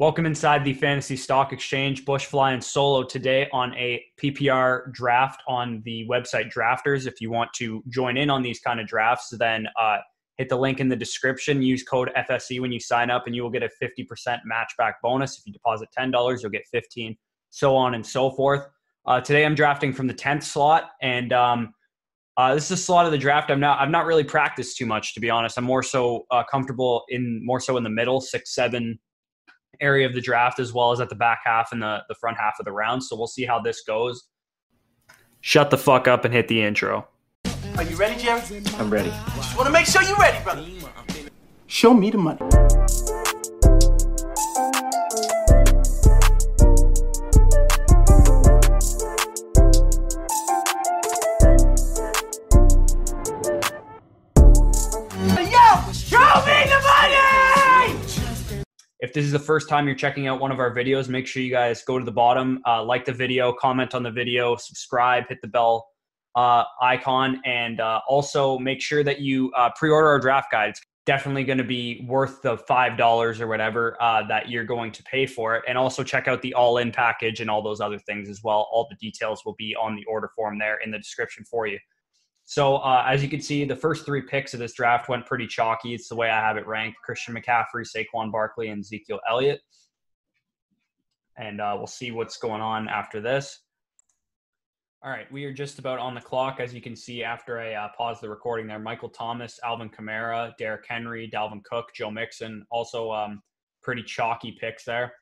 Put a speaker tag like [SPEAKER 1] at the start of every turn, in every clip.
[SPEAKER 1] Welcome inside the Fantasy Stock Exchange. Bush flying solo today on a PPR draft on the website Drafters. If you want to join in on these kind of drafts, then uh, hit the link in the description. Use code FSE when you sign up, and you will get a 50% matchback bonus. If you deposit $10, you'll get 15 so on and so forth. Uh, today I'm drafting from the 10th slot, and um, uh, this is a slot of the draft. I'm not. I've not really practiced too much, to be honest. I'm more so uh, comfortable in more so in the middle, six, seven, area of the draft as well as at the back half and the, the front half of the round. So we'll see how this goes. Shut the fuck up and hit the intro.
[SPEAKER 2] Are you ready, Jerry?
[SPEAKER 3] I'm ready.
[SPEAKER 2] Just want to make sure you're ready, brother.
[SPEAKER 3] Show me the money.
[SPEAKER 1] If this is the first time you're checking out one of our videos, make sure you guys go to the bottom, uh, like the video, comment on the video, subscribe, hit the bell uh, icon, and uh, also make sure that you uh, pre-order our draft guide. It's definitely going to be worth the five dollars or whatever uh, that you're going to pay for it. And also check out the all-in package and all those other things as well. All the details will be on the order form there in the description for you. So uh, as you can see, the first three picks of this draft went pretty chalky. It's the way I have it ranked: Christian McCaffrey, Saquon Barkley, and Ezekiel Elliott. And uh, we'll see what's going on after this. All right, we are just about on the clock, as you can see. After I uh, pause the recording, there, Michael Thomas, Alvin Kamara, Derrick Henry, Dalvin Cook, Joe Mixon, also um, pretty chalky picks there.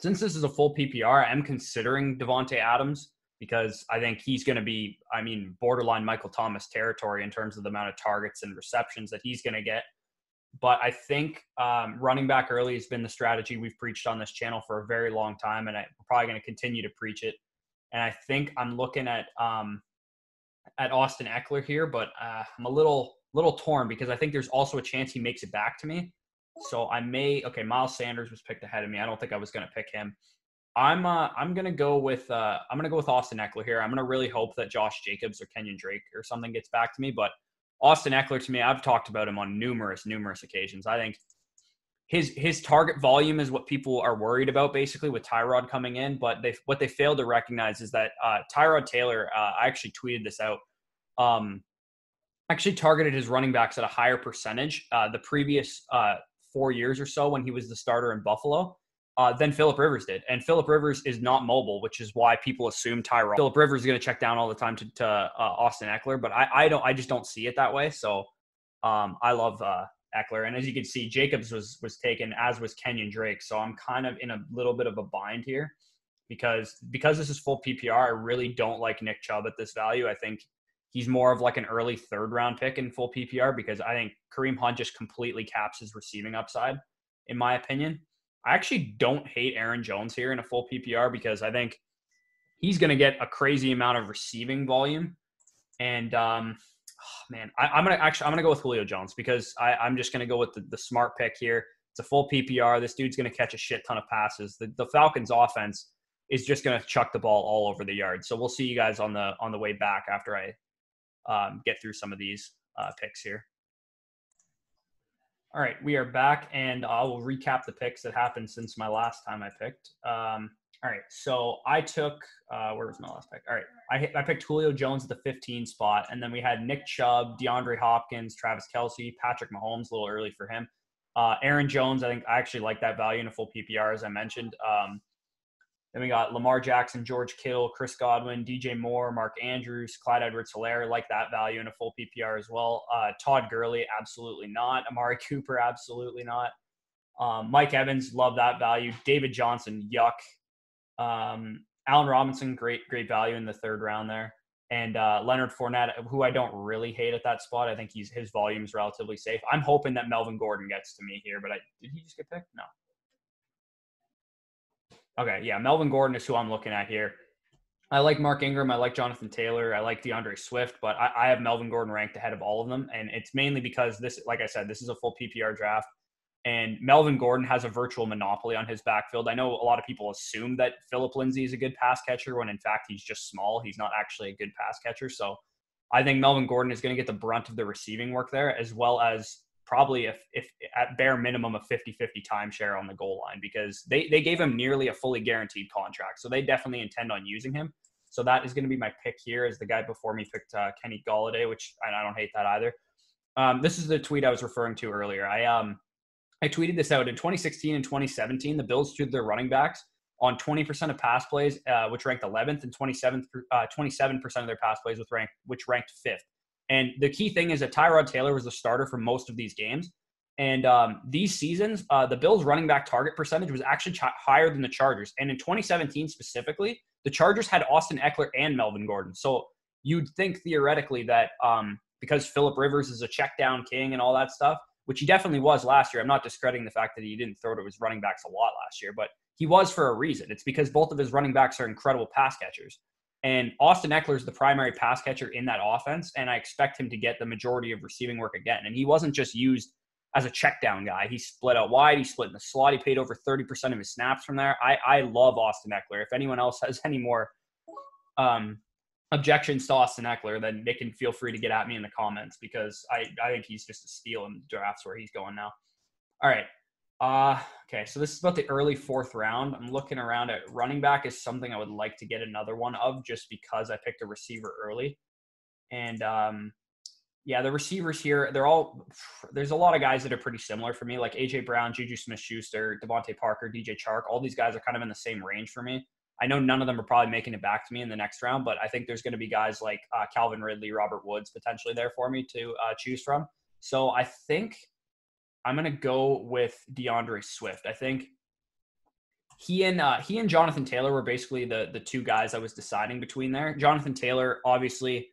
[SPEAKER 1] Since this is a full PPR, I am considering Davante Adams because I think he's going to be, I mean, borderline Michael Thomas territory in terms of the amount of targets and receptions that he's going to get. But I think um, running back early has been the strategy we've preached on this channel for a very long time, and I'm probably going to continue to preach it. And I think I'm looking at um, at Austin Ekeler here, but uh, I'm a little little torn because I think there's also a chance he makes it back to me. So I may okay. Miles Sanders was picked ahead of me. I don't think I was going to pick him. I'm uh, I'm gonna go with uh, I'm gonna go with Austin Ekeler here. I'm gonna really hope that Josh Jacobs or Kenyan Drake or something gets back to me. But Austin Ekeler to me, I've talked about him on numerous numerous occasions. I think his his target volume is what people are worried about basically with Tyrod coming in. But they what they failed to recognize is that uh, Tyrod Taylor. Uh, I actually tweeted this out. Um, actually targeted his running backs at a higher percentage uh, the previous uh, four years or so when he was the starter in Buffalo uh, than Philip Rivers did. And Philip Rivers is not mobile, which is why people assume Tyrod. Philip Rivers is going to check down all the time to, to uh, Austin Ekeler, but I, I don't. I just don't see it that way. So um, I love uh, Ekeler, and as you can see, Jacobs was was taken, as was Kenyan Drake. So I'm kind of in a little bit of a bind here because because this is full PPR. I really don't like Nick Chubb at this value. I think he's more of like an early third round pick in full PPR because I think Kareem Hunt just completely caps his receiving upside, in my opinion. I actually don't hate Aaron Jones here in a full PPR because I think he's going to get a crazy amount of receiving volume. And um, oh, man, I, am gonna actually I'm gonna go with Julio Jones because I, I'm just gonna go with the, the smart pick here. It's a full PPR. This dude's gonna catch a shit ton of passes. The, the Falcons' offense is just gonna chuck the ball all over the yard. So we'll see you guys on the on the way back after I um, get through some of these uh, picks here. All right, we are back, and I will recap the picks that happened since my last time I picked. Um, all right, so I took uh, where was my last pick? All right, I I picked Julio Jones at the 15 spot, and then we had Nick Chubb, DeAndre Hopkins, Travis Kelce, Patrick Mahomes, a little early for him. Uh, Aaron Jones, I think I actually like that value in a full PPR, as I mentioned. Um, then we got Lamar Jackson, George Kittle, Chris Godwin, DJ Moore, Mark Andrews, Clyde Edwards Helaire, like that value in a full PPR as well. Uh, Todd Gurley, absolutely not. Amari Cooper, absolutely not. Um, Mike Evans, love that value. David Johnson, yuck. Um, Allen Robinson, great, great value in the third round there. And uh, Leonard Fournette, who I don't really hate at that spot. I think he's his volume is relatively safe. I'm hoping that Melvin Gordon gets to me here, but I, did he just get picked? No. Okay, yeah, Melvin Gordon is who I'm looking at here. I like Mark Ingram. I like Jonathan Taylor. I like D'Andre Swift, but I, I, have Melvin Gordon ranked ahead of all of them. And it's mainly because this, like I said, this is a full PPR draft. And Melvin Gordon has a virtual monopoly on his backfield. I know a lot of people assume that Phillip Lindsay is a good pass catcher when in fact he's just small. He's not actually a good pass catcher. So I think Melvin Gordon is going to get the brunt of the receiving work there, as well as probably if, if at bare minimum a 50-50 timeshare on the goal line because they, they gave him nearly a fully guaranteed contract. So they definitely intend on using him. So that is going to be my pick here as the guy before me picked uh, Kenny Golladay, which I don't hate that either. Um, this is the tweet I was referring to earlier. I um I tweeted this out in 2016 and 2017. The Bills threw their running backs on 20% of pass plays, uh, which ranked 11th, and 27th, uh, 27% of their pass plays, with rank, which ranked fifth. And the key thing is that Tyrod Taylor was the starter for most of these games. And um, these seasons, uh, the Bills' running back target percentage was actually ch- higher than the Chargers. And in 2017 specifically, the Chargers had Austin Ekeler and Melvin Gordon. So you'd think theoretically that um, because Philip Rivers is a check down king and all that stuff, which he definitely was last year. I'm not discrediting the fact that he didn't throw to his running backs a lot last year, but he was for a reason. It's because both of his running backs are incredible pass catchers. And Austin Ekeler is the primary pass catcher in that offense, and I expect him to get the majority of receiving work again. And he wasn't just used as a check down guy. He split out wide, he split in the slot, he paid over 30% of his snaps from there. I, I love Austin Ekeler. If anyone else has any more um, objections to Austin Ekeler, then they can feel free to get at me in the comments because I, I think he's just a steal in the drafts where he's going now. All right. Uh, okay, so this is about the early fourth round. I'm looking around at running back is something I would like to get another one of just because I picked a receiver early. And um, yeah, the receivers here, they're all there's a lot of guys that are pretty similar for me, like AJ Brown, Juju Smith Schuster, DeVante Parker, DJ Chark. All these guys are kind of in the same range for me. I know none of them are probably making it back to me in the next round, but I think there's going to be guys like uh, Calvin Ridley, Robert Woods potentially there for me to uh, choose from. So I think I'm going to go with D'Andre Swift. I think he and uh, he and Jonathan Taylor were basically the the two guys I was deciding between there. Jonathan Taylor, obviously,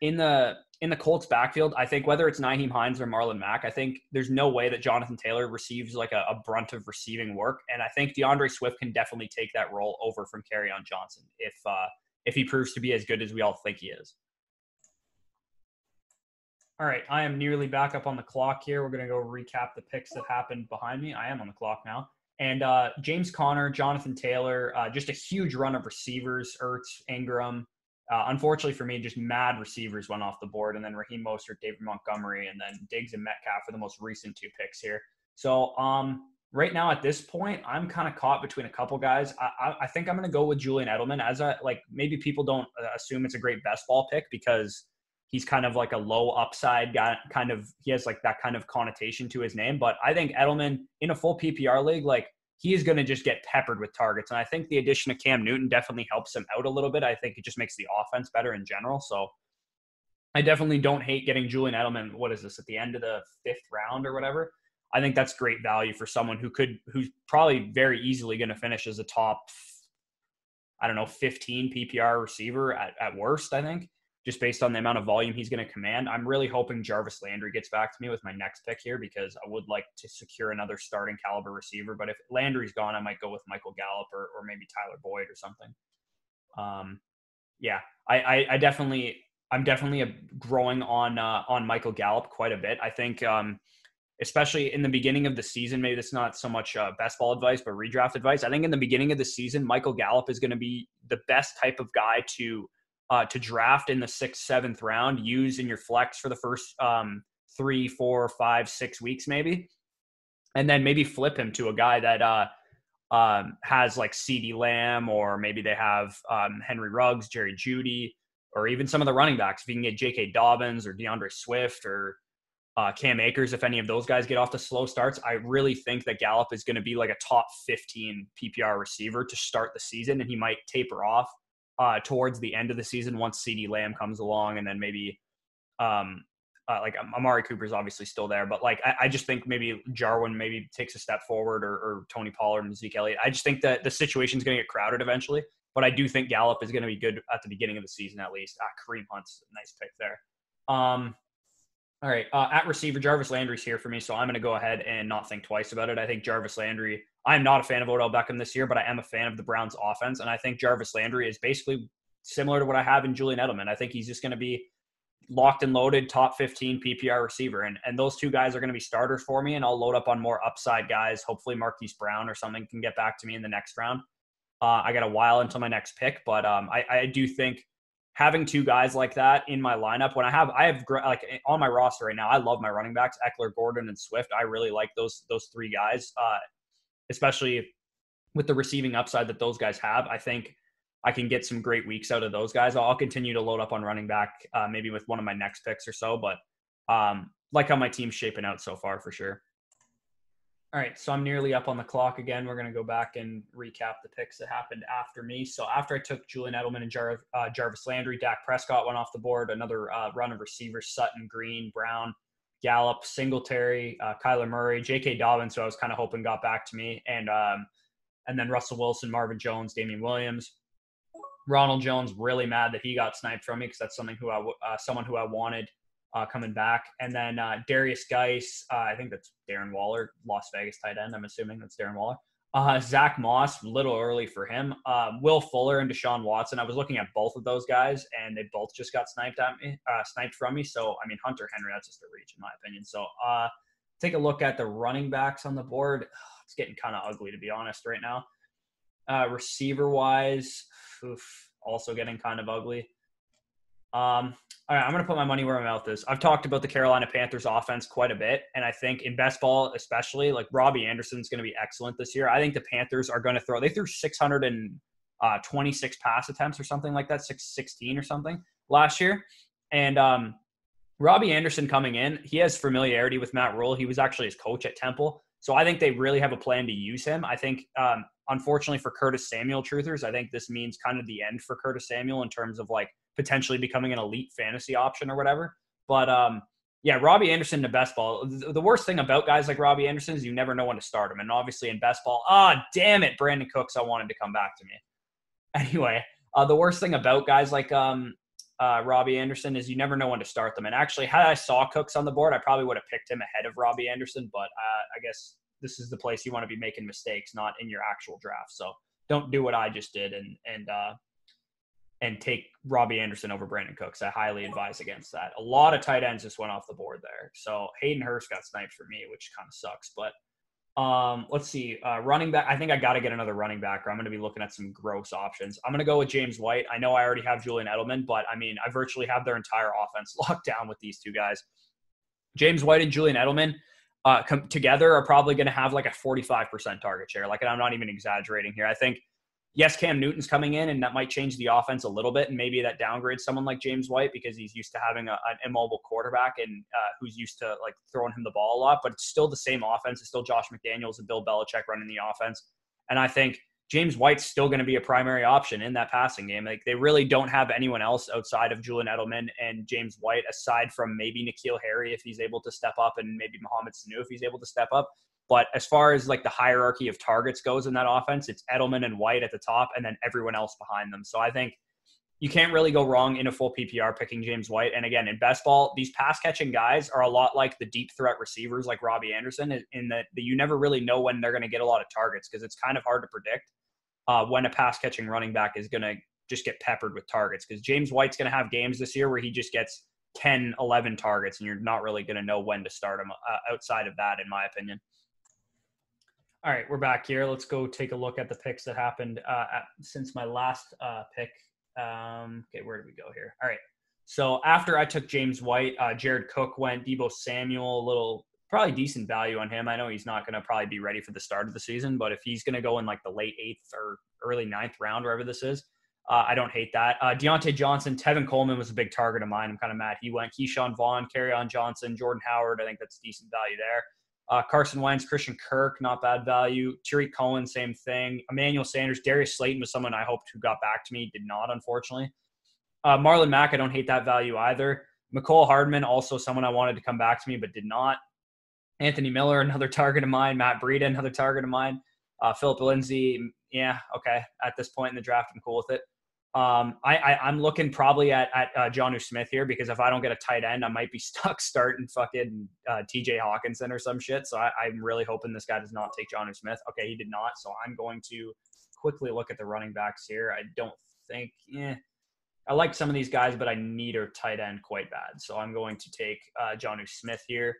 [SPEAKER 1] in the in the Colts backfield, I think whether it's Nyheim Hines or Marlon Mack, I think there's no way that Jonathan Taylor receives like a, a, brunt of receiving work, and I think DeAndre Swift can definitely take that role over from on Johnson if uh, if he proves to be as good as we all think he is. All right, I am nearly back up on the clock here. We're gonna go recap the picks that happened behind me. I am on the clock now. And uh, James Conner, Jonathan Taylor, uh, just a huge run of receivers, Ertz, Ingram, uh, unfortunately for me, just mad receivers went off the board, and then Raheem Mostert, David Montgomery, and then Diggs and Metcalf for the most recent two picks here. So um, right now at this point, I'm kind of caught between a couple guys. I, I, I think I'm going to go with Julian Edelman as a like maybe people don't uh, assume it's a great best ball pick because he's kind of like a low upside guy. Kind of he has like that kind of connotation to his name, but I think Edelman in a full PPR league, like he is going to just get peppered with targets. And I think the addition of Cam Newton definitely helps him out a little bit. I think it just makes the offense better in general. So I definitely don't hate getting Julian Edelman. What is this at the end of the fifth round or whatever? I think that's great value for someone who could, who's probably very easily going to finish as a top, I don't know, 15 PPR receiver at, at worst, I think just based on the amount of volume he's going to command. I'm really hoping Jarvis Landry gets back to me with my next pick here because I would like to secure another starting caliber receiver. But if Landry's gone, I might go with Michael Gallup or, or maybe Tyler Boyd or something. Um, yeah, I, I, I definitely, I'm definitely a, growing on uh, on Michael Gallup quite a bit. I think, um, especially in the beginning of the season, maybe that's not so much uh, best ball advice, but redraft advice. I think in the beginning of the season, Michael Gallup is going to be the best type of guy to uh, to draft in the sixth, seventh round, use in your flex for the first um, three, four, five, six weeks, maybe, and then maybe flip him to a guy that uh, um, has like CeeDee Lamb, or maybe they have um, Henry Ruggs, Jerry Jeudy, or even some of the running backs. If you can get J.K. Dobbins or D'Andre Swift or uh, Cam Akers, if any of those guys get off to slow starts, I really think that Gallup is going to be like a top 15 PPR receiver to start the season, and he might taper off uh, towards the end of the season once CeeDee Lamb comes along, and then maybe um, uh, like Amari Cooper's obviously still there, but like I, I, just think maybe Jarwin maybe takes a step forward, or, or Tony Pollard and Zeke Elliott. I just think that the situation's going to get crowded eventually, but I do think Gallup is going to be good at the beginning of the season at least. Ah, Kareem Hunt's a nice pick there. Um, all right, uh, at receiver, Jarvis Landry's here for me, so I'm going to go ahead and not think twice about it. I think Jarvis Landry I'm not a fan of Odell Beckham this year, but I am a fan of the Browns offense. And I think Jarvis Landry is basically similar to what I have in Julian Edelman. I think he's just going to be locked and loaded top 15 PPR receiver. And, and those two guys are going to be starters for me. And I'll load up on more upside guys. Hopefully Marquise Brown or something can get back to me in the next round. Uh, I got a while until my next pick, but um, I, I do think having two guys like that in my lineup when I have I have like on my roster right now, I love my running backs, Ekeler Gordon, and Swift. I really like those those three guys, uh, especially with the receiving upside that those guys have. I think I can get some great weeks out of those guys. I'll continue to load up on running back, uh, maybe with one of my next picks or so, but um, like how my team's shaping out so far for sure. All right, so I'm nearly up on the clock again. We're going to go back and recap the picks that happened after me. So after I took Julian Edelman and Jar- uh, Jarvis Landry, Dak Prescott went off the board. Another uh, run of receivers: Sutton, Green, Brown, Gallup, Singletary, uh, Kyler Murray, J.K. Dobbins, who I was kind of hoping got back to me, and um, and then Russell Wilson, Marvin Jones, Damien Williams, Ronald Jones. Really mad that he got sniped from me because that's something who I uh, someone who I wanted uh, coming back. And then uh, Derrius Guice, uh, I think that's Darren Waller, Las Vegas tight end. I'm assuming that's Darren Waller. Uh, Zach Moss, a little early for him. Um, Will Fuller and Deshaun Watson. I was looking at both of those guys, and they both just got sniped at me, uh, sniped from me. So I mean, Hunter Henry, that's just a reach in my opinion. So uh, take a look at the running backs on the board. It's getting kind of ugly to be honest right now. Uh, receiver wise, oof, also getting kind of ugly. Um, all right, I'm going to put my money where my mouth is. I've talked about the Carolina Panthers offense quite a bit, and I think in best ball, especially, like Robbie Anderson's going to be excellent this year. I think the Panthers are going to throw. They threw 626 uh, pass attempts or something like that, 616 or something last year, and um, Robbie Anderson coming in, he has familiarity with Matt Rhule. He was actually his coach at Temple, so I think they really have a plan to use him. I think, um, unfortunately for Curtis Samuel, truthers, I think this means kind of the end for Curtis Samuel in terms of like potentially becoming an elite fantasy option or whatever. But um, yeah, Robbie Anderson to best ball. The worst thing about guys like Robbie Anderson is you never know when to start him. And obviously in best ball, ah, damn it, Brandin Cooks, I wanted to come back to me. Anyway, uh, the worst thing about guys like um, uh, Robbie Anderson is you never know when to start them. And actually, had I saw Cooks on the board, I probably would have picked him ahead of Robbie Anderson. But uh, I guess this is the place you want to be making mistakes, not in your actual draft. So don't do what I just did and and uh, and take Robbie Anderson over Brandin Cooks. I highly advise against that. A lot of tight ends just went off the board there. So Hayden Hurst got sniped for me, which kind of sucks. But um, let's see. Uh, running back. I think I got to get another running back, or I'm going to be looking at some gross options. I'm going to go with James White. I know I already have Julian Edelman, but I mean, I virtually have their entire offense locked down with these two guys. James White and Julian Edelman uh, com- together are probably going to have like a 45% target share. Like, and I'm not even exaggerating here. I think yes, Cam Newton's coming in, and that might change the offense a little bit, and maybe that downgrades someone like James White because he's used to having a, an immobile quarterback and uh, who's used to like throwing him the ball a lot. But it's still the same offense. It's still Josh McDaniels and Bill Belichick running the offense, and I think James White's still going to be a primary option in that passing game. Like they really don't have anyone else outside of Julian Edelman and James White, aside from maybe N'Keal Harry if he's able to step up, and maybe Mohamed Sanu if he's able to step up. But as far as like the hierarchy of targets goes in that offense, it's Edelman and White at the top, and then everyone else behind them. So I think you can't really go wrong in a full PPR picking James White. And again, in best ball, these pass catching guys are a lot like the deep threat receivers like Robbie Anderson, in that you never really know when they're going to get a lot of targets because it's kind of hard to predict uh, when a pass catching running back is going to just get peppered with targets. Because James White's going to have games this year where he just gets 10, 11 targets, and you're not really going to know when to start him uh, outside of that, in my opinion. All right, we're back here. Let's go take a look at the picks that happened uh, at, since my last uh, pick. Um, okay, where did we go here? All right. So after I took James White, uh, Jared Cook went, Deebo Samuel, a little probably decent value on him. I know he's not going to probably be ready for the start of the season, but if he's going to go in like the late eighth or early ninth round, wherever this is, uh, I don't hate that. Uh, Diontae Johnson, Tevin Coleman was a big target of mine. I'm kind of mad he went. Ke'Shawn Vaughn, on Johnson, Jordan Howard. I think that's decent value there. Uh, Carson Wentz, Christian Kirk, not bad value. Tarik Cohen, same thing. Emmanuel Sanders, Darius Slayton was someone I hoped who got back to me, did not, unfortunately. Uh, Marlon Mack, I don't hate that value either. Mecole Hardman, also someone I wanted to come back to me, but did not. Anthony Miller, another target of mine. Matt Breida, another target of mine. Uh, Phillip Lindsay, yeah, okay. At this point in the draft, I'm cool with it. Um, I, am looking probably at at uh, Jonnu Smith here because if I don't get a tight end, I might be stuck starting fucking uh, T.J. Hockenson or some shit. So I, I'm really hoping this guy does not take Jonnu Smith. Okay, he did not. So I'm going to quickly look at the running backs here. I don't think. Eh, I like some of these guys, but I need a tight end quite bad. So I'm going to take uh, Jonnu Smith here.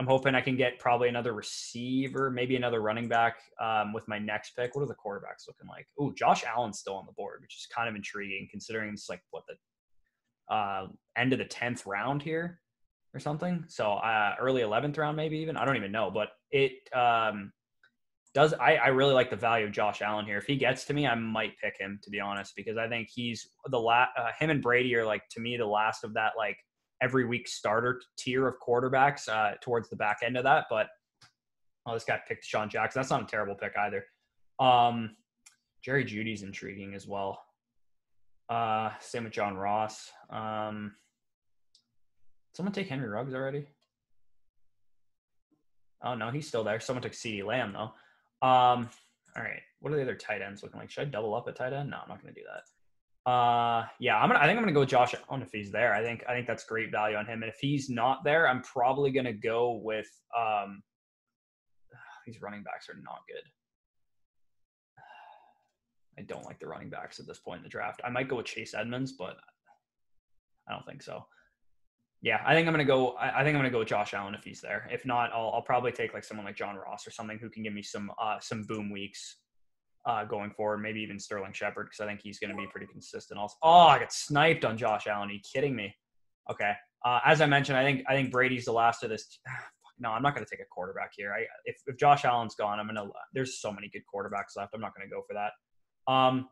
[SPEAKER 1] I'm hoping I can get probably another receiver, maybe another running back um, with my next pick. What are the quarterbacks looking like? Oh, Josh Allen's still on the board, which is kind of intriguing considering it's like what the uh, end of the tenth round here or something. So uh, early eleventh round, maybe even. I don't even know, but it um, does. I, I really like the value of Josh Allen here. If he gets to me, I might pick him to be honest, because I think he's the last. Uh, him and Brady are like to me the last of that like every week starter tier of quarterbacks uh, towards the back end of that. But oh, this guy picked Sean Jackson. That's not a terrible pick either. Um, Jerry Jeudy's intriguing as well. Uh, same with John Ross. Um, someone take Henry Ruggs already? Oh no, he's still there. Someone took CeeDee Lamb though. Um, all right. What are the other tight ends looking like? Should I double up at tight end? No, I'm not going to do that. Uh, yeah, I'm gonna. I think I'm gonna go with Josh Allen if he's there. I think I think that's great value on him. And if he's not there, I'm probably gonna go with um. These running backs are not good. I don't like the running backs at this point in the draft. I might go with Chase Edmonds, but I don't think so. Yeah, I think I'm gonna go. I think I'm gonna go with Josh Allen if he's there. If not, I'll, I'll probably take like someone like John Ross or something who can give me some uh, some boom weeks uh, going forward. Maybe even Sterling Shepard because I think he's gonna be pretty consistent. Also, oh, I got sniped on Josh Allen. Are you kidding me? Okay. Uh, as I mentioned, I think I think Brady's the last of this. No, I'm not going to take a quarterback here. I if, if Josh Allen's gone, I'm gonna. There's so many good quarterbacks left. I'm not going to go for that. Um,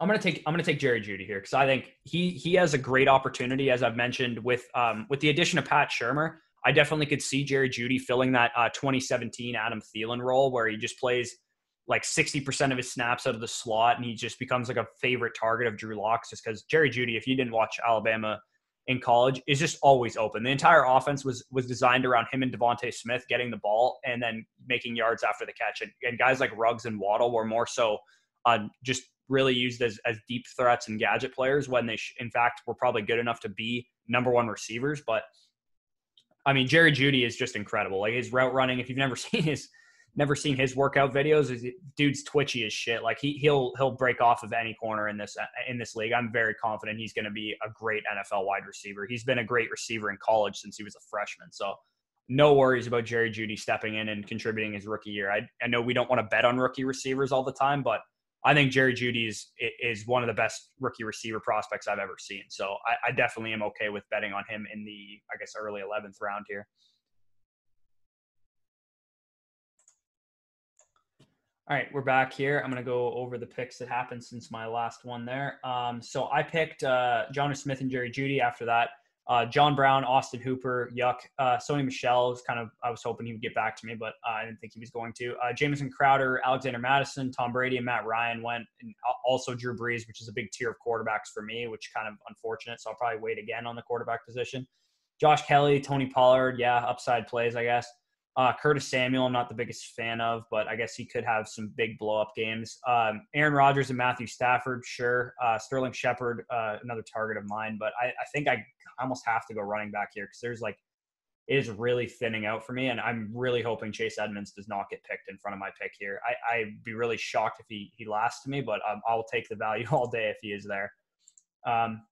[SPEAKER 1] I'm gonna take I'm gonna take Jerry Jeudy here because I think he he has a great opportunity as I've mentioned with um, with the addition of Pat Shurmur. I definitely could see Jerry Jeudy filling that uh, 2017 Adam Thielen role where he just plays like 60% of his snaps out of the slot and he just becomes like a favorite target of Drew Locks just because Jerry Jeudy, if you didn't watch Alabama in college, is just always open. The entire offense was was designed around him and DeVonta Smith getting the ball and then making yards after the catch. And, and guys like Ruggs and Waddle were more so uh, just really used as, as deep threats and gadget players when they, sh- in fact, were probably good enough to be number one receivers. But I mean, Jerry Jeudy is just incredible. Like his route running, if you've never seen his, never seen his workout videos, is dude's twitchy as shit. Like he he'll he'll break off of any corner in this in this league. I'm very confident he's going to be a great NFL wide receiver. He's been a great receiver in college since he was a freshman. So no worries about Jerry Jeudy stepping in and contributing his rookie year. I, I know we don't want to bet on rookie receivers all the time, but I think Jerry Jeudy is is one of the best rookie receiver prospects I've ever seen. So I, I definitely am okay with betting on him in the I guess early eleventh round here. All right, we're back here. I'm going to go over the picks that happened since my last one there. Um, so I picked uh, Jonnu Smith and Jerry Jeudy After that, uh, John Brown, Austin Hooper, Yuck. Uh, Sony Michel was kind of, I was hoping he would get back to me, but uh, I didn't think he was going to. Uh, Jamison Crowder, Alexander Mattison, Tom Brady, and Matt Ryan went, and also Drew Brees, which is a big tier of quarterbacks for me, which kind of unfortunate. So I'll probably wait again on the quarterback position. Josh Kelley, Tony Pollard, yeah, upside plays, I guess. Uh, Curtis Samuel, I'm not the biggest fan of, but I guess he could have some big blow up games. Um, Aaron Rodgers and Matthew Stafford, sure. Uh, Sterling Shepard, uh, another target of mine, but I, I think I almost have to go running back here because there's like, it is really thinning out for me. And I'm really hoping Chase Edmonds does not get picked in front of my pick here. I, I'd be really shocked if he, he lasts to me, but um, I'll take the value all day if he is there. Um,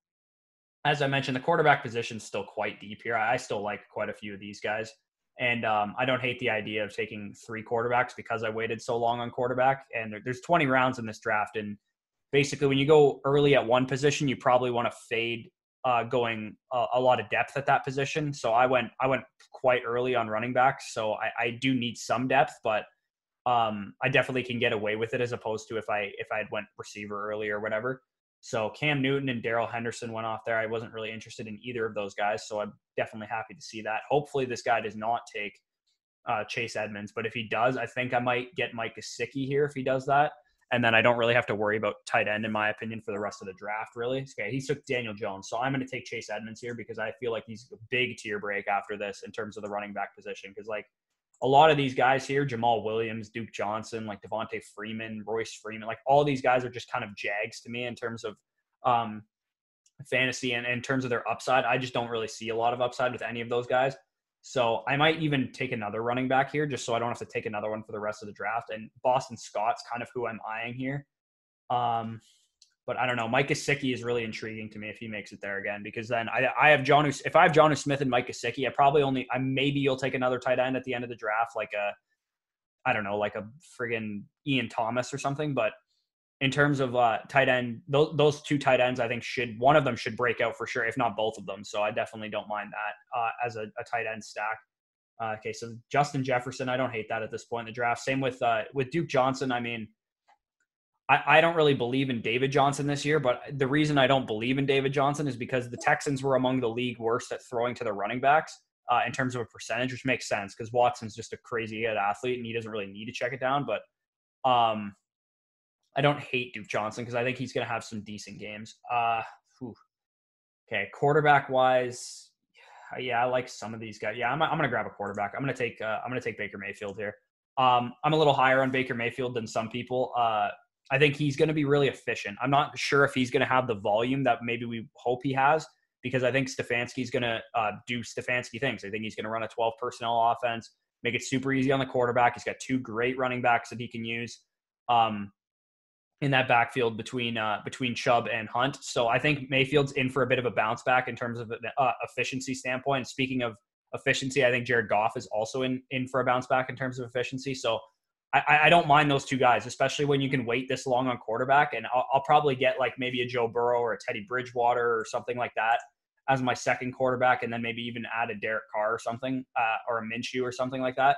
[SPEAKER 1] as I mentioned, the quarterback position is still quite deep here. I still like quite a few of these guys. And um, I don't hate the idea of taking three quarterbacks because I waited so long on quarterback. And there, there's 20 rounds in this draft. And basically, when you go early at one position, you probably want to fade uh, going a, a, lot of depth at that position. So I went I went quite early on running backs. So I, I do need some depth, but um, I definitely can get away with it as opposed to if I if I had went receiver early or whatever. So Cam Newton and Darrell Henderson went off there. I wasn't really interested in either of those guys, so I'm definitely happy to see that. Hopefully, this guy does not take uh, Chase Edmonds, but if he does, I think I might get Mike Gesicki here if he does that, and then I don't really have to worry about tight end in my opinion for the rest of the draft. Really, okay, he took Daniel Jones, so I'm going to take Chase Edmonds here because I feel like he's a big tier break after this in terms of the running back position because like a lot of these guys here, Jamaal Williams, Duke Johnson, like Devonta Freeman, Royce Freeman, like all these guys are just kind of jags to me in terms of um, fantasy and in terms of their upside. I just don't really see a lot of upside with any of those guys. So I might even take another running back here just so I don't have to take another one for the rest of the draft. And Boston Scott's kind of who I'm eyeing here. Um, but I don't know. Mike Gesicki is really intriguing to me if he makes it there again, because then I, I have John. If I have Jonnu Smith and Mike Gesicki, I probably only. I maybe you'll take another tight end at the end of the draft, like a, I don't know, like a friggin' Ian Thomas or something. But in terms of uh, tight end, those, those two tight ends, I think should one of them should break out for sure, if not both of them. So I definitely don't mind that uh, as a, a, tight end stack. Uh, okay, so Justin Jefferson, I don't hate that at this point in the draft. Same with uh, with Duke Johnson. I mean, I, I don't really believe in David Johnson this year, but the reason I don't believe in David Johnson is because the Texans were among the league worst at throwing to their running backs uh, in terms of a percentage, which makes sense because Watson's just a crazy good athlete and he doesn't really need to check it down. But um, I don't hate Duke Johnson because I think he's going to have some decent games. Uh, okay, quarterback wise, yeah, I like some of these guys. Yeah, I'm, I'm going to grab a quarterback. I'm going to take uh, I'm going to take Baker Mayfield here. Um, I'm a little higher on Baker Mayfield than some people. Uh, I think he's going to be really efficient. I'm not sure if he's going to have the volume that maybe we hope he has because I think Stefanski's going to uh, do Stefanski things. I think he's going to run a 12 personnel offense, make it super easy on the quarterback. He's got two great running backs that he can use. Um, in that backfield between uh, between Chubb and Hunt. So I think Mayfield's in for a bit of a bounce back in terms of uh, efficiency standpoint. Speaking of efficiency, I think Jared Goff is also in in for a bounce back in terms of efficiency. So I, I don't mind those two guys, especially when you can wait this long on quarterback. And I'll, I'll probably get like maybe a Joe Burrow or a Teddy Bridgewater or something like that as my second quarterback, and then maybe even add a Derek Carr or something, uh, or a Minshew or something like that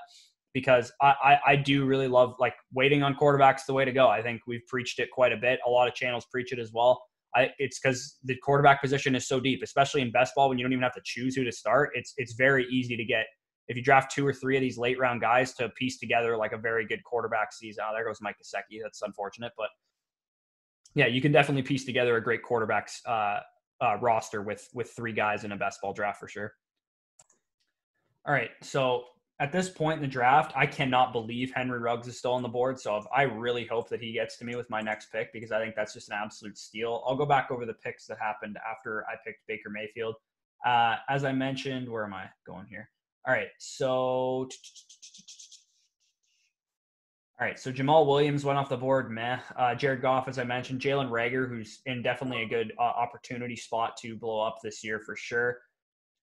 [SPEAKER 1] because I, I, I, do really love like waiting on quarterbacks the way to go. I think we've preached it quite a bit. A lot of channels preach it as well. I, it's because the quarterback position is so deep, especially in best ball when you don't even have to choose who to start. It's it's very easy to get if you draft two or three of these late round guys to piece together like a very good quarterback season. Oh, there goes Mike Gesicki. That's unfortunate, but yeah, you can definitely piece together a great quarterbacks uh, uh, roster with with three guys in a best ball draft for sure. All right, so at this point in the draft, I cannot believe Henry Ruggs is still on the board. So I really hope that he gets to me with my next pick because I think that's just an absolute steal. I'll go back over the picks that happened after I picked Baker Mayfield. Uh, as I mentioned, where am I going here? All right, so all right, so Jamaal Williams went off the board. Meh. Uh, Jared Goff, as I mentioned, Jalen Reagor, who's in definitely a good uh, opportunity spot to blow up this year for sure.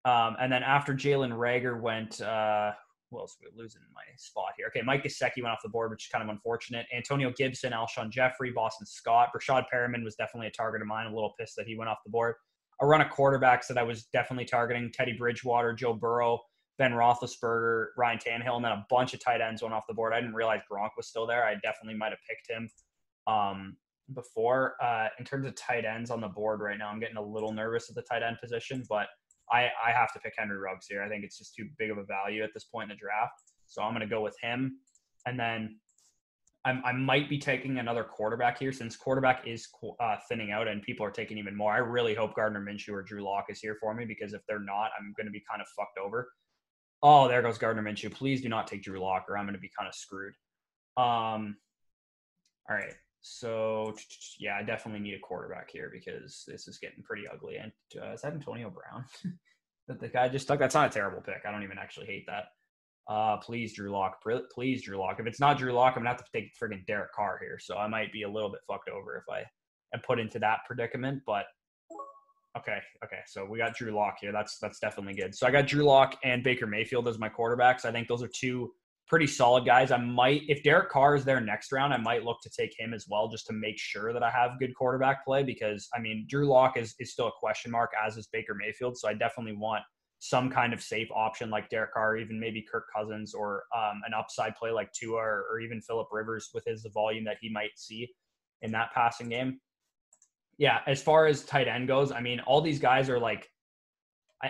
[SPEAKER 1] Um, and then after Jalen Reagor went, uh, else we're losing my spot here? Okay, Mike Gesicki went off the board, which is kind of unfortunate. Antonio Gibson, Alshon Jeffery, Boston Scott, Breshad Perriman was definitely a target of mine. A little pissed that he went off the board. A run of quarterbacks that I was definitely targeting: Teddy Bridgewater, Joe Burrow, Ben Roethlisberger, Ryan Tannehill, and then a bunch of tight ends went off the board. I didn't realize Gronk was still there. I definitely might have picked him um, before. Uh, in terms of tight ends on the board right now, I'm getting a little nervous at the tight end position, but I, I have to pick Henry Ruggs here. I think it's just too big of a value at this point in the draft. So I'm going to go with him. And then I'm, i might be taking another quarterback here since quarterback is uh, thinning out and people are taking even more. I really hope Gardner Minshew or Drew Lock is here for me because if they're not, I'm going to be kind of fucked over. Oh, there goes Gardner Minshew. Please do not take Drew Lock or I'm going to be kind of screwed. Um, all right. So yeah, I definitely need a quarterback here because this is getting pretty ugly. And uh, is that Antonio Brown that the guy just took? That's not a terrible pick. I don't even actually hate that. Uh, please, Drew Lock. Please, Drew Lock. If it's not Drew Lock, I'm gonna have to take friggin' Derek Carr here. So I might be a little bit fucked over if I am put into that predicament. But okay, okay. So we got Drew Lock here. That's that's definitely good. So I got Drew Lock and Baker Mayfield as my quarterbacks. I think those are two pretty solid guys. I might, if Derek Carr is there next round, I might look to take him as well just to make sure that I have good quarterback play because, I mean, Drew Lock is, is still a question mark, as is Baker Mayfield. So I definitely want some kind of safe option like Derek Carr, even maybe Kirk Cousins or um, an upside play like Tua or, or even Philip Rivers with his the volume that he might see in that passing game. Yeah, as far as tight end goes, I mean, all these guys are like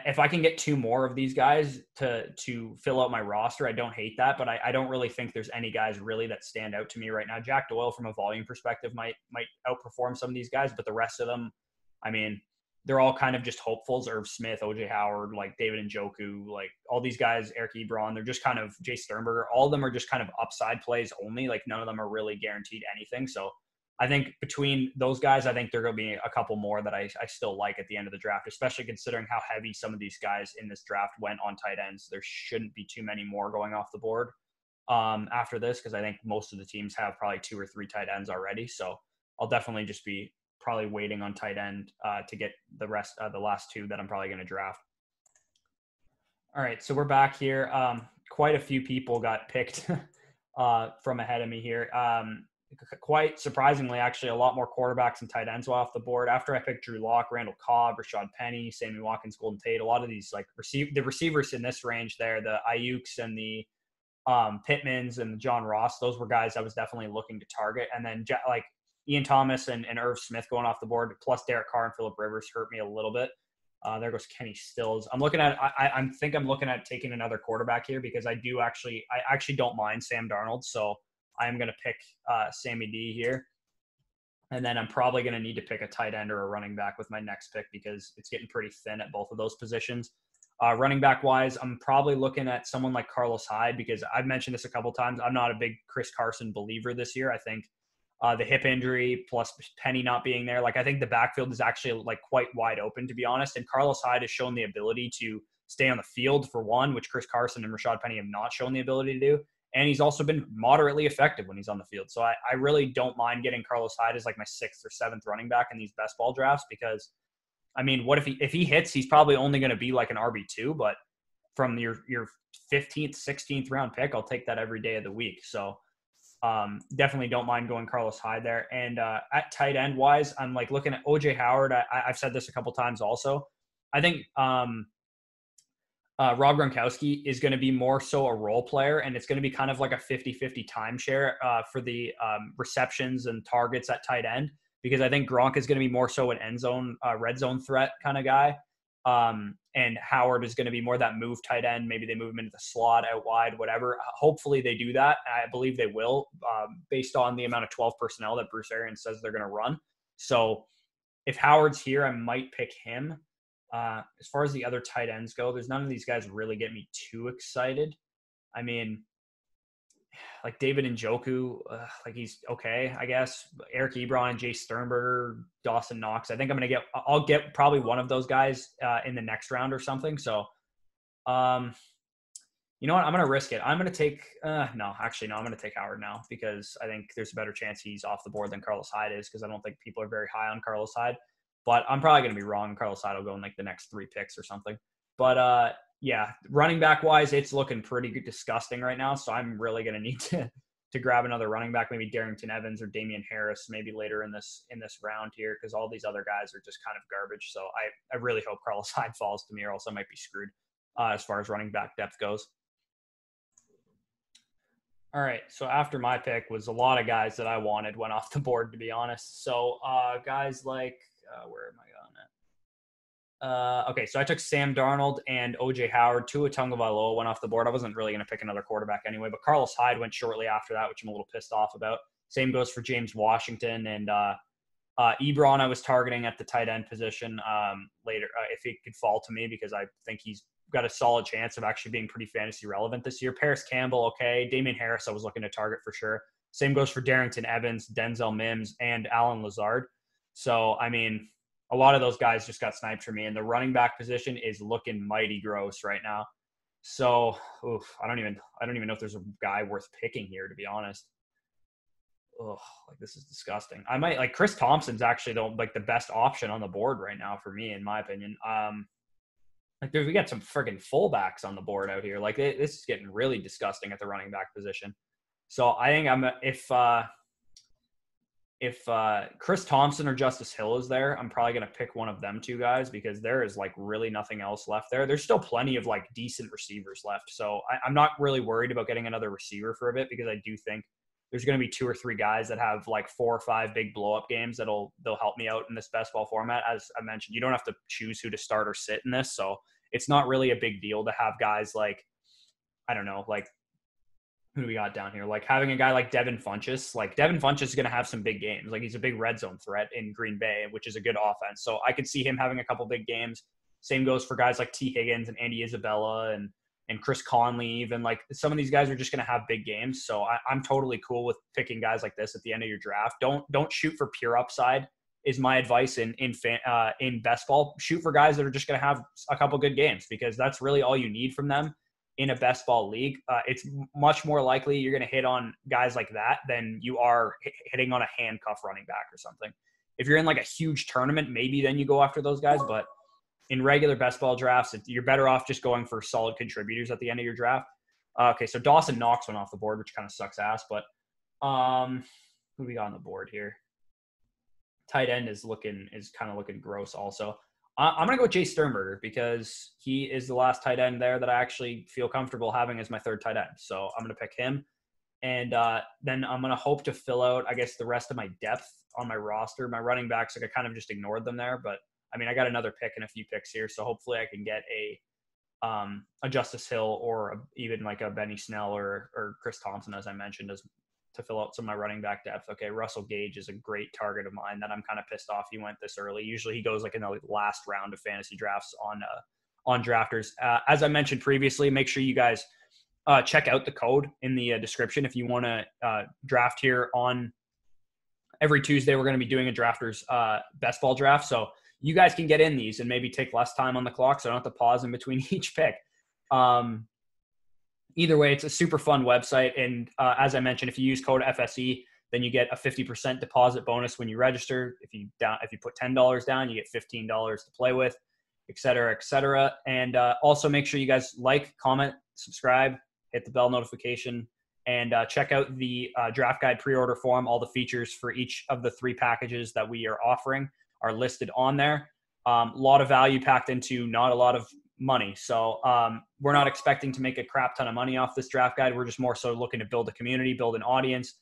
[SPEAKER 1] if I can get two more of these guys to to fill out my roster, I don't hate that. But I, I, don't really think there's any guys really that stand out to me right now. Jack Doyle, from a volume perspective, might might outperform some of these guys, but the rest of them, I mean, they're all kind of just hopefuls. Irv Smith, OJ Howard, like David Njoku, like all these guys, Eric Ebron, they're just kind of Jace Sternberger. All of them are just kind of upside plays only. Like none of them are really guaranteed anything. So I think between those guys, I think there are going to be a couple more that I, I still like at the end of the draft, especially considering how heavy some of these guys in this draft went on tight ends. There shouldn't be too many more going off the board um, after this because I think most of the teams have probably two or three tight ends already. So I'll definitely just be probably waiting on tight end uh, to get the rest, uh, the last two that I'm probably going to draft. All right, so we're back here. Um, quite a few people got picked uh, from ahead of me here. Um, quite surprisingly, actually, a lot more quarterbacks and tight ends were off the board. After I picked Drew Lock, Randall Cobb, Rashad Penny, Sammy Watkins, Golden Tate, a lot of these like receive the receivers in this range there, the Aiyuks and the um, Pittmans and John Ross, those were guys I was definitely looking to target. And then like Ian Thomas and, and Irv Smith going off the board, plus Derek Carr and Philip Rivers hurt me a little bit. Uh, there goes Kenny Stills. I'm looking at. I, I think I'm looking at taking another quarterback here because I do actually. I actually don't mind Sam Darnold, so I am going to pick uh, Sammy D here, and then I'm probably going to need to pick a tight end or a running back with my next pick because it's getting pretty thin at both of those positions. Uh, running back wise, I'm probably looking at someone like Carlos Hyde because I've mentioned this a couple times. I'm not a big Chris Carson believer this year. I think uh, the hip injury plus Penny not being there. Like I think the backfield is actually like quite wide open to be honest. And Carlos Hyde has shown the ability to stay on the field for one, which Chris Carson and Rashad Penny have not shown the ability to do. And he's also been moderately effective when he's on the field. So I, I really don't mind getting Carlos Hyde as like my sixth or seventh running back in these best ball drafts because I mean, what if he if he hits, he's probably only going to be like an RB two, but from your your 15th, 16th round pick, I'll take that every day of the week. So um, definitely don't mind going Carlos Hyde there. And uh, at tight end wise, I'm like looking at OJ Howard. I, have said this a couple times also. I think um, uh, Rob Gronkowski is going to be more so a role player, and it's going to be kind of like a 50 50 timeshare uh, for the um, receptions and targets at tight end because I think Gronk is going to be more so an end zone, uh, red zone threat kind of guy. Um, and Howard is going to be more that move tight end. Maybe they move him into the slot, out wide, whatever. Hopefully they do that. I believe they will, um, based on the amount of 12 personnel that Bruce Arians says they're going to run. So if Howard's here, I might pick him. Uh, as far as the other tight ends go, there's none of these guys really get me too excited. I mean, like David Njoku, uh, like he's okay, I guess. Eric Ebron, Jay Sternberger, Dawson Knox. I think I'm gonna get. I'll get probably one of those guys uh, in the next round or something. So, um, you know what? I'm gonna risk it. I'm gonna take. Uh, no, actually, no. I'm gonna take Howard now because I think there's a better chance he's off the board than Carlos Hyde is because I don't think people are very high on Carlos Hyde. But I'm probably gonna be wrong. Carlos Hyde will go in like the next three picks or something. But uh, yeah, running back wise, it's looking pretty disgusting right now. So I'm really going to need to to grab another running back, maybe Darrynton Evans or Damien Harris, maybe later in this in this round here, because all these other guys are just kind of garbage. So I I really hope Carlos Hyde falls to me, or else I might be screwed uh, as far as running back depth goes. All right, so after my pick was a lot of guys that I wanted went off the board, to be honest. So uh, guys like uh, where am I? Going at? Uh, okay, so I took Sam Darnold and OJ Howard. Tua Tagovailoa went off the board. I wasn't really going to pick another quarterback anyway, but Carlos Hyde went shortly after that, which I'm a little pissed off about. Same goes for James Washington and uh, uh, Ebron. I was targeting at the tight end position um, later uh, if he could fall to me because I think he's got a solid chance of actually being pretty fantasy relevant this year. Parris Campbell, okay. Damien Harris, I was looking to target for sure. Same goes for Darrynton Evans, Denzel Mims, and Allen Lazard. So I mean, a lot of those guys just got sniped for me, and the running back position is looking mighty gross right now. So, oof, I don't even I don't even know if there's a guy worth picking here, to be honest. Oh, like this is disgusting. I might like Chris Thompson's actually the like the best option on the board right now for me, in my opinion. Um, like we got some freaking fullbacks on the board out here. Like it, this is getting really disgusting at the running back position. So I think I'm if uh if uh, Chris Thompson or Justice Hill is there, I'm probably going to pick one of them two guys because there is like really nothing else left there. There's still plenty of like decent receivers left. So I, am not really worried about getting another receiver for a bit because I do think there's going to be two or three guys that have like four or five big blow up games that'll they'll help me out in this best ball format. As I mentioned, you don't have to choose who to start or sit in this, so it's not really a big deal to have guys like I don't know, like who do we got down here? Like having a guy like Devin Funchess, like Devin Funchess is going to have some big games. Like he's a big red zone threat in Green Bay, which is a good offense. So I could see him having a couple big games. Same goes for guys like Tee Higgins and Andy Isabella and and Chris Conley. Even like some of these guys are just going to have big games. So I, I'm totally cool with picking guys like this at the end of your draft. Don't don't shoot for pure upside. Is my advice in in fan, uh, in best ball. Shoot for guys that are just going to have a couple good games because that's really all you need from them in a best ball league, uh, it's much more likely you're going to hit on guys like that than you are hitting on a handcuff running back or something. If you're in like a huge tournament, maybe then you go after those guys. But in regular best ball drafts, you're better off just going for solid contributors at the end of your draft. Uh, okay, so Dawson Knox went off the board, which kind of sucks ass. But um, who we got on the board here? Tight end is looking is kind of looking gross. Also, I'm gonna go with Jay Sternberger because he is the last tight end there that I actually feel comfortable having as my third tight end. So I'm gonna pick him, and uh, then I'm gonna hope to fill out I guess the rest of my depth on my roster. My running backs, like I kind of just ignored them there, but I mean I got another pick and a few picks here, so hopefully I can get a um, a Justice Hill or a, even like a Benny Snell or or Chris Thompson, as I mentioned, as to fill out some of my running back depth. Okay, Russell Gage is a great target of mine that I'm kind of pissed off he went this early. Usually he goes like in the last round of fantasy drafts on uh, on drafters. Uh, as I mentioned previously, make sure you guys uh, check out the code in the uh, description if you want to uh, draft here on every Tuesday. We're going to be doing a drafters uh, best ball draft, so you guys can get in these and maybe take less time on the clock, so I don't have to pause in between each pick. Um, either way, it's a super fun website. And uh, as I mentioned, if you use code FSE, then you get a 50% deposit bonus when you register. If you down, if you put $10 down, you get $15 to play with, et cetera, et cetera. And uh, also make sure you guys like, comment, subscribe, hit the bell notification, and uh, check out the uh, draft guide pre-order form. All the features for each of the three packages that we are offering are listed on there. A um, lot of value packed into not a lot of money. So um, we're not expecting to make a crap ton of money off this draft guide. We're just more so looking to build a community, build an audience,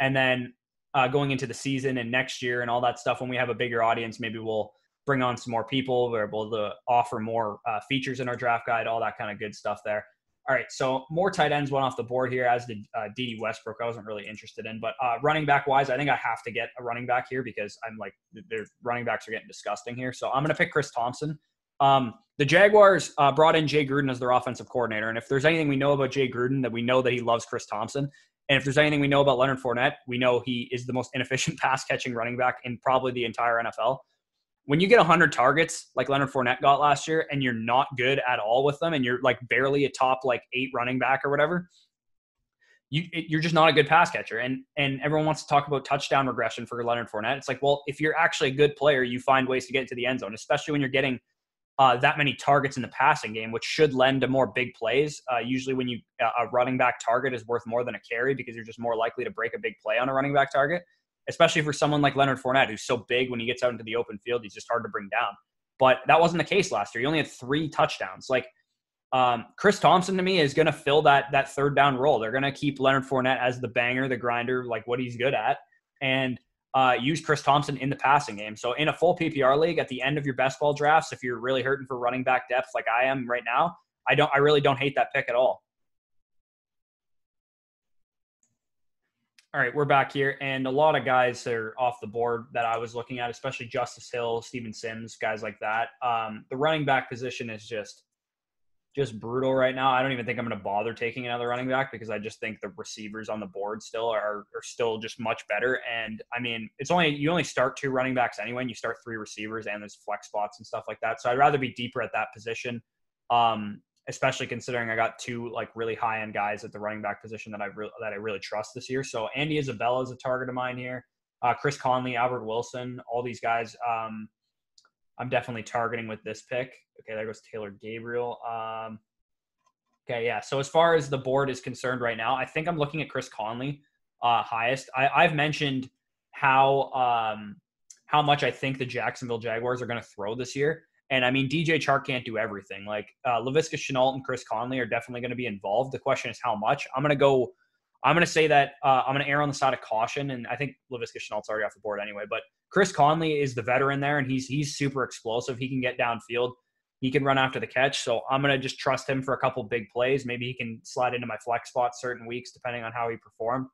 [SPEAKER 1] and then uh, going into the season and next year and all that stuff. When we have a bigger audience, maybe we'll bring on some more people. We're able to offer more uh, features in our draft guide, all that kind of good stuff there. All right, so more tight ends went off the board here, as did uh, Dede Westbrook. I wasn't really interested in, but uh, running back wise, I think I have to get a running back here because I'm like, their running backs are getting disgusting here. So I'm going to pick Chris Thompson. Um, the Jaguars uh, brought in Jay Gruden as their offensive coordinator, and if there's anything we know about Jay Gruden, that we know that he loves Chris Thompson, and if there's anything we know about Leonard Fournette, we know he is the most inefficient pass catching running back in probably the entire NFL when you get 100 targets like Leonard Fournette got last year and you're not good at all with them and you're like barely a top like eight running back or whatever, you you're just not a good pass catcher. And and everyone wants to talk about touchdown regression for Leonard Fournette. It's like, well, if you're actually a good player, you find ways to get into the end zone, especially when you're getting uh, that many targets in the passing game, which should lend to more big plays. Uh, usually, when you uh, a running back target is worth more than a carry because you're just more likely to break a big play on a running back target especially for someone like Leonard Fournette, who's so big when he gets out into the open field, he's just hard to bring down. But that wasn't the case last year. He only had three touchdowns. Like um, Chris Thompson to me is going to fill that that third down role. They're going to keep Leonard Fournette as the banger, the grinder, like what he's good at, and uh, use Chris Thompson in the passing game. So in a full PPR league, at the end of your best ball drafts, if you're really hurting for running back depth like I am right now, I don't. I really don't hate that pick at all. All right, we're back here, and a lot of guys are off the board that I was looking at, especially Justice Hill, Steven Sims, guys like that. Um, the running back position is just just brutal right now. I don't even think I'm going to bother taking another running back because I just think the receivers on the board still are are still just much better. And I mean, it's only you only start two running backs anyway, and you start three receivers, and there's flex spots and stuff like that. So I'd rather be deeper at that position. Um, especially considering I got two like really high end guys at the running back position that I re- that I really trust this year. So Andy Isabella is a target of mine here. Uh, Chris Conley, Albert Wilson, all these guys. Um, I'm definitely targeting with this pick. Okay, there goes Taylor Gabriel. Um, okay, yeah. So as far as the board is concerned right now, I think I'm looking at Chris Conley uh, highest. I, have mentioned how um, how much I think the Jacksonville Jaguars are going to throw this year. And I mean, DJ Chark can't do everything. Like uh, Laviska Shenault and Chris Conley are definitely going to be involved. The question is how much. I'm going to go. I'm going to say that uh, I'm going to err on the side of caution, and I think Laviska Shenault's already off the board anyway. But Chris Conley is the veteran there, and he's he's super explosive. He can get downfield. He can run after the catch. So I'm to just trust him for a couple big plays. Maybe he can slide into my flex spot certain weeks depending on how he performed.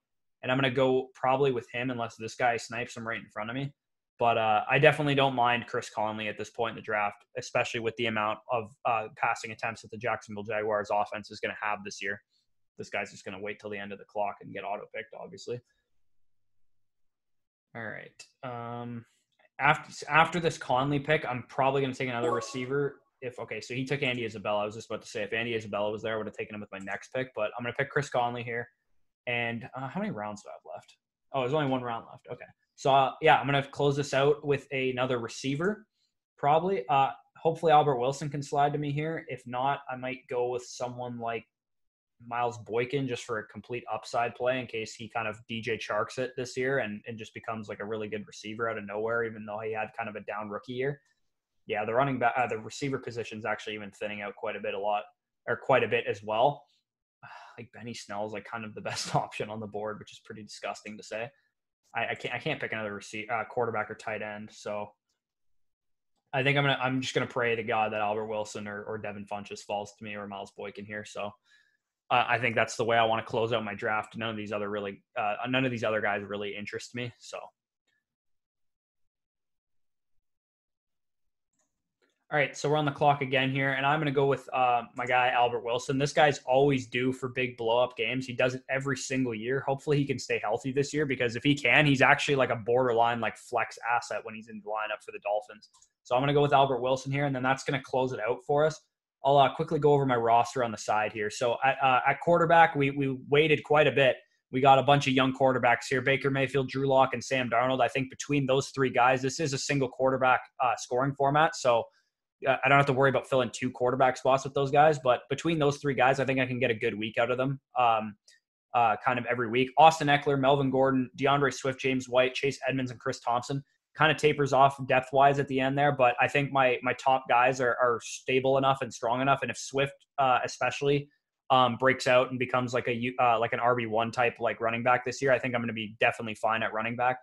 [SPEAKER 1] And I'm to go probably with him unless this guy snipes him right in front of me. But uh, I definitely don't mind Chris Conley at this point in the draft, especially with the amount of uh, passing attempts that the Jacksonville Jaguars offense is going to have this year. This guy's just going to wait till the end of the clock and get auto picked, obviously. All right. Um, after after this Conley pick, I'm probably going to take another receiver. If okay, so he took Andy Isabella. I was just about to say if Andy Isabella was there, I would have taken him with my next pick. But I'm going to pick Chris Conley here. And uh, how many rounds do I have left? Oh, there's only one round left. Okay. So uh, yeah, I'm gonna close this out with another receiver, probably. Uh, hopefully Albert Wilson can slide to me here. If not, I might go with someone like Miles Boykin just for a complete upside play in case he kind of DJ Charks it this year and, and just becomes like a really good receiver out of nowhere, even though he had kind of a down rookie year. Yeah, the running back, uh, the receiver position is actually even thinning out quite a bit, a lot, or quite a bit as well. Like Benny Snell is like kind of the best option on the board, which is pretty disgusting to say. I, I can't I can't pick another receiver, uh, quarterback or tight end. So I think I'm gonna I'm just gonna pray to God that Albert Wilson or, or Devin Funchess falls to me or Miles Boykin here. So uh, I think that's the way I want to close out my draft. None of these other really uh, none of these other guys really interest me. So All right, so we're on the clock again here, and I'm going to go with uh, my guy Albert Wilson. This guy's always due for big blow up games. He does it every single year. Hopefully, he can stay healthy this year because if he can, he's actually like a borderline like flex asset when he's in the lineup for the Dolphins. So I'm going to go with Albert Wilson here, and then that's going to close it out for us. I'll uh, quickly go over my roster on the side here. So at, uh, at quarterback, we we waited quite a bit. We got a bunch of young quarterbacks here: Baker Mayfield, Drew Lock, and Sam Darnold. I think between those three guys, this is a single quarterback uh, scoring format. So I don't have to worry about filling two quarterback spots with those guys. But between those three guys, I think I can get a good week out of them. Um, uh, kind of every week. Austin Ekeler, Melvin Gordon, D'Andre Swift, James White, Chase Edmonds, and Chris Thompson kind of tapers off depth wise at the end there. But I think my my top guys are, are stable enough and strong enough. And if Swift, uh, especially, um, breaks out and becomes like a uh, like an RB one type like running back this year, I think I'm going to be definitely fine at running back.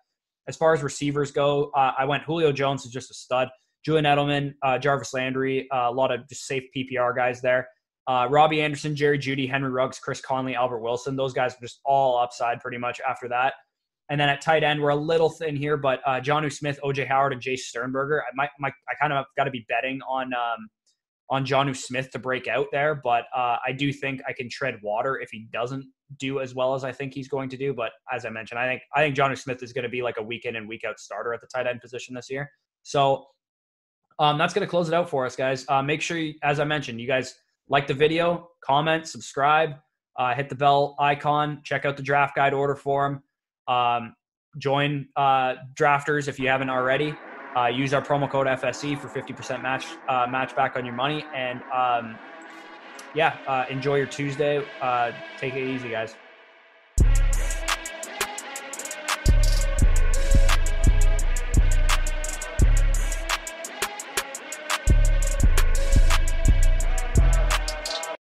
[SPEAKER 1] As far as receivers go, uh, I went Julio Jones is just a stud. Julian Edelman, uh, Jarvis Landry, uh, a lot of just safe PPR guys there. Uh, Robby Anderson, Jerry Jeudy, Henry Ruggs, Chris Conley, Albert Wilson. Those guys are just all upside pretty much after that. And then at tight end, we're a little thin here, but uh, Jonnu Smith, OJ Howard, and Jace Sternberger. I might, I kind of got to be betting on um, on Jonnu Smith to break out there, but uh, I do think I can tread water if he doesn't do as well as I think he's going to do. But as I mentioned, I think I think Jonnu Smith is going to be like a week in and week out starter at the tight end position this year. So um, that's going to close it out for us, guys. Uh, make sure, you, as I mentioned, you guys like the video, comment, subscribe, uh, hit the bell icon, check out the draft guide order form, um, join uh, drafters if you haven't already. Uh, use our promo code FSE for 50% match uh, match back on your money, and um, yeah, uh, enjoy your Tuesday. take it easy, guys.